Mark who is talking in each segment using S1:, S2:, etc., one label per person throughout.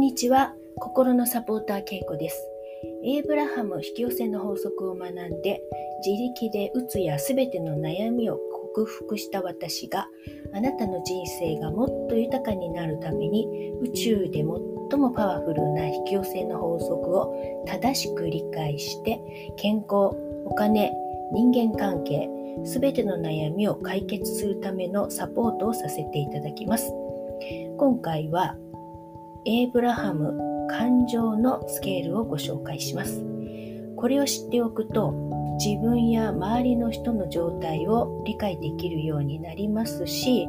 S1: んにちは。心のサポーター、けいこです。エイブラハム引き寄せの法則を学んで、自力でうつやすべての悩みを克服した私が、あなたの人生がもっと豊かになるために、宇宙で最もパワフルな引き寄せの法則を正しく理解して、健康、お金、人間関係、すべての悩みを解決するためのサポートをさせていただきます。今回はエイブラハム感情のスケールをご紹介します。これを知っておくと自分や周りの人の状態を理解できるようになりますし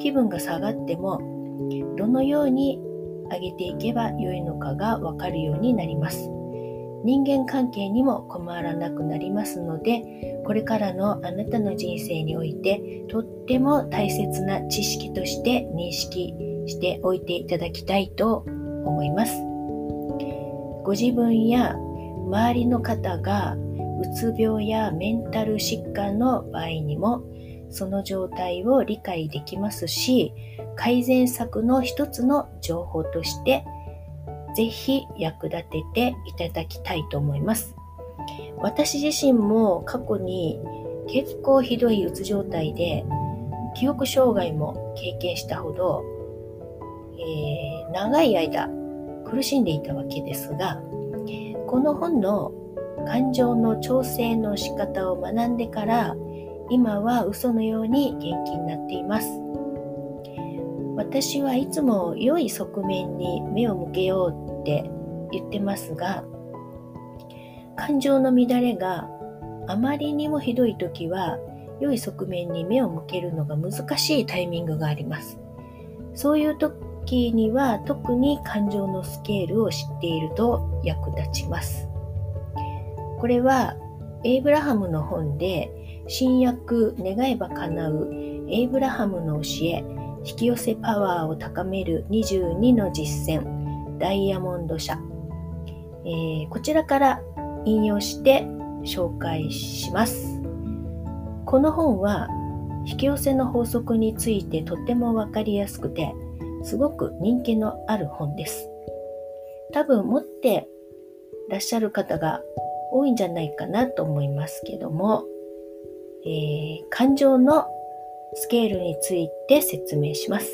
S1: 気分が下がってもどのように上げていけばよいのかがわかるようになります。人間関係にも困らなくなりますのでこれからのあなたの人生においてとっても大切な知識として認識しておいていただきたいと思います。ご自分や周りの方がうつ病やメンタル疾患の場合にもその状態を理解できますし改善策の一つの情報としてぜひ役立てていただきたいと思います。私自身も過去に結構ひどいうつ状態で記憶障害も経験したほどえー、長い間苦しんでいたわけですがこの本の感情の調整の仕方を学んでから今は嘘のように元気になっています。私はいつも良い側面に目を向けようって言ってますが感情の乱れがあまりにもひどい時は良い側面に目を向けるのが難しいタイミングがあります。そういう時時には特に感情のスケールを知っていると役立ちます。これはエイブラハムの本で新約願えば叶うエイブラハムの教え引き寄せパワーを高める22の実践ダイヤモンド社、えー、こちらから引用して紹介します。この本は引き寄せの法則についてとてもわかりやすくてすごく人気のある本です。多分持ってらっしゃる方が多いんじゃないかなと思いますけども、えー、感情のスケールについて説明します。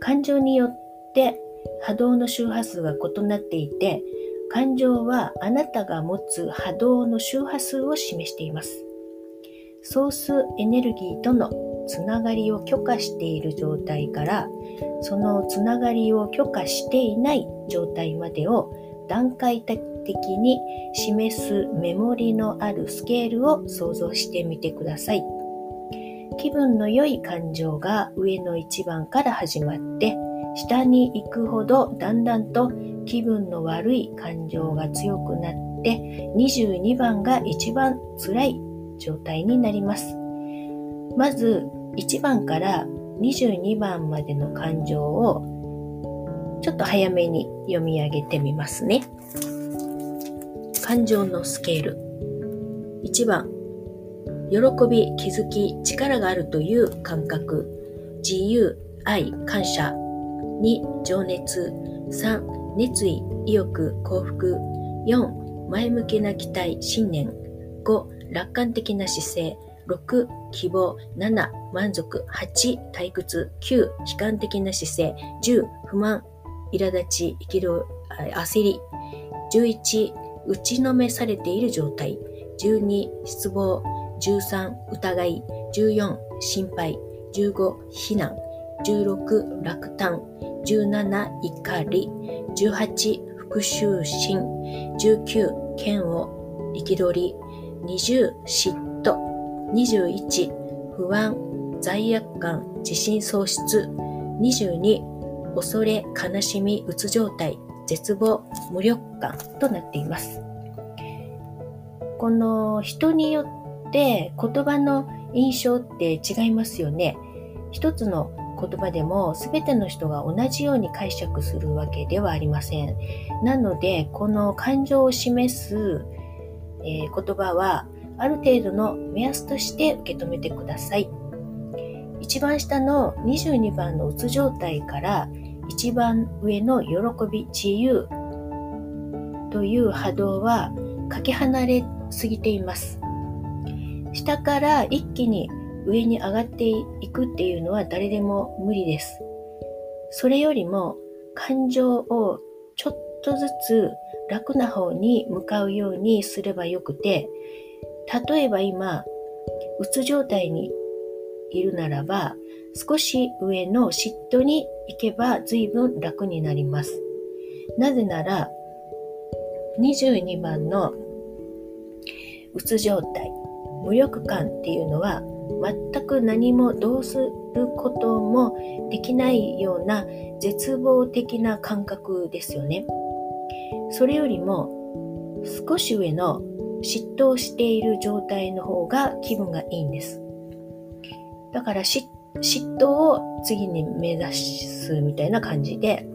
S1: 感情によって波動の周波数が異なっていて、感情はあなたが持つ波動の周波数を示しています。ソースエネルギーとのつながりを許可している状態からそのつながりを許可していない状態までを段階的に示すメモリのあるスケールを想像してみてください。気分の良い感情が上の1番から始まって下に行くほどだんだんと気分の悪い感情が強くなって22番が一番辛い状態になります。まず1番から22番までの感情をちょっと早めに読み上げてみますね。感情のスケール。1番、喜び、気づき、力があるという感覚。自由、愛、感謝。2、情熱。3、熱意、意欲、幸福。4、前向きな期待、信念。5、楽観的な姿勢。6、希望、7、満足、8、退屈、9、悲観的な姿勢、10、不満、苛立ち、憤焦り、11、打ちのめされている状態、12、失望、13、疑い、14、心配、15、非難、16、落胆、17、怒り、18、復讐心、19、嫌悪、憤り、20、嫉妬、21、不安、罪悪感、自信喪失。22、恐れ、悲しみ、うつ状態、絶望、無力感となっています。この人によって言葉の印象って違いますよね。一つの言葉でも全ての人が同じように解釈するわけではありません。なので、この感情を示す、えー、言葉はある程度の目安として受け止めてください。一番下の22番のうつ状態から一番上の喜び、自由という波動はかけ離れすぎています。下から一気に上に上がっていくっていうのは誰でも無理です。それよりも感情をちょっとずつ楽な方に向かうようにすればよくて、例えば今、うつ状態にいるならば、少し上の嫉妬に行けば随分楽になります。なぜなら、22番のうつ状態、無力感っていうのは全く何もどうすることもできないような絶望的な感覚ですよね。それよりも少し上の嫉妬している状態の方が気分がいいんです。だから嫉妬を次に目指すみたいな感じで、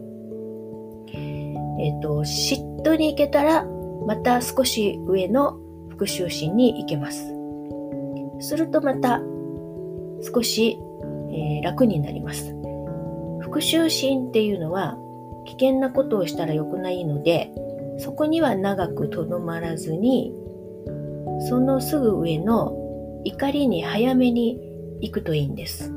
S1: えっ、ー、と、嫉妬に行けたらまた少し上の復讐心に行けます。するとまた少し、えー、楽になります。復讐心っていうのは危険なことをしたら良くないので、そこには長くとどまらずに、そのすぐ上の怒りに早めに行くといいんです。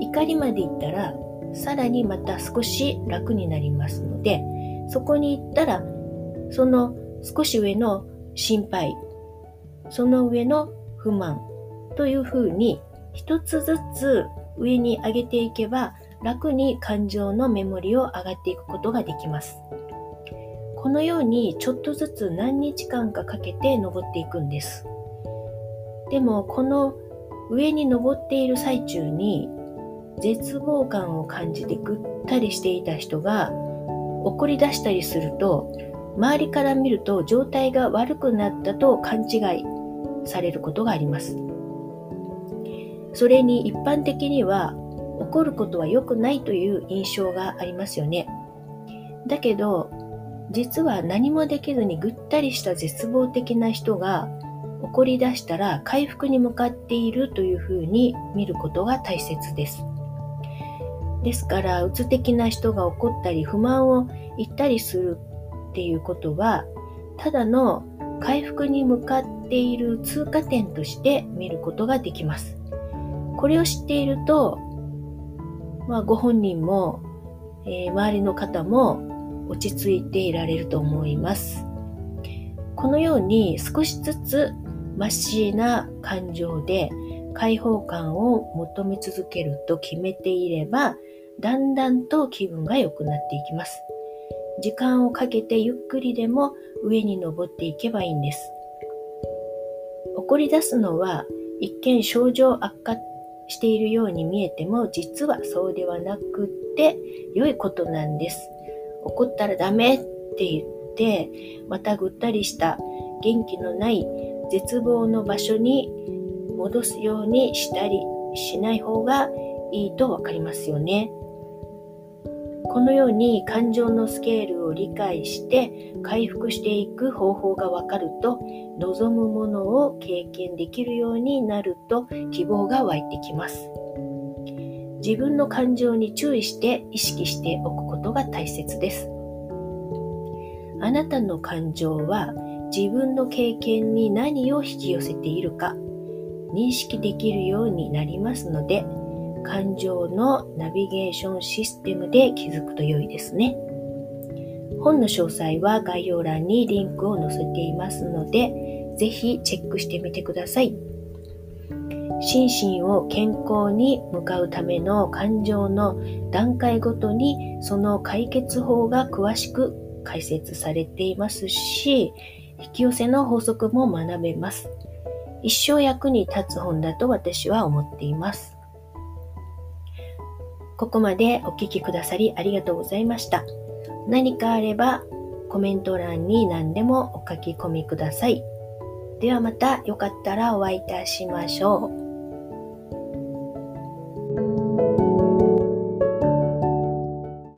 S1: 怒りまで行ったら、さらにまた少し楽になりますので、そこに行ったら、その少し上の心配、その上の不満というふうに一つずつ上に上げていけば楽に感情のメモリを上がっていくことができます。このようにちょっとずつ何日間かかけて登っていくんです。でもこの上に登っている最中に絶望感を感じてぐったりしていた人が怒り出したりすると周りから見ると状態が悪くなったと勘違いされることがあります。それに一般的には怒ることは良くないという印象がありますよね。だけど、実は何もできずにぐったりした絶望的な人が怒り出したら回復に向かっているというふうに見ることが大切です。ですから、うつ的な人が怒ったり不満を言ったりするっていうことは、ただの回復に向かっている通過点として見ることができます。これを知っていると、まあ、ご本人も、えー、周りの方も落ち着いていられると思います。このように少しずつ真っ白な感情で解放感を求め続けると決めていれば、だんだんと気分が良くなっていきます。時間をかけてゆっくりでも上に登っていけばいいんです。怒り出すのは一見症状悪化しているように見えても実はそうではなくって良いことなんです。怒ったらダメって言ってまたぐったりした元気のない絶望の場所に戻すようにしたりしない方がいいとわかりますよね。このように感情のスケールを理解して回復していく方法がわかると望むものを経験できるようになると希望が湧いてきます。自分の感情に注意して意識しておくことが大切です。あなたの感情は自分の経験に何を引き寄せているか認識できるようになりますので感情のナビゲーションシステムで気づくと良いですね。本の詳細は概要欄にリンクを載せていますので、ぜひチェックしてみてください。心身を健康に向かうための感情の段階ごとにその解決法が詳しく解説されていますし、引き寄せの法則も学べます。一生役に立つ本だと私は思っています。ここまでお聴きくださりありがとうございました。何かあればコメント欄に何でもお書き込みください。ではまたよかったらお会いいたしましょう。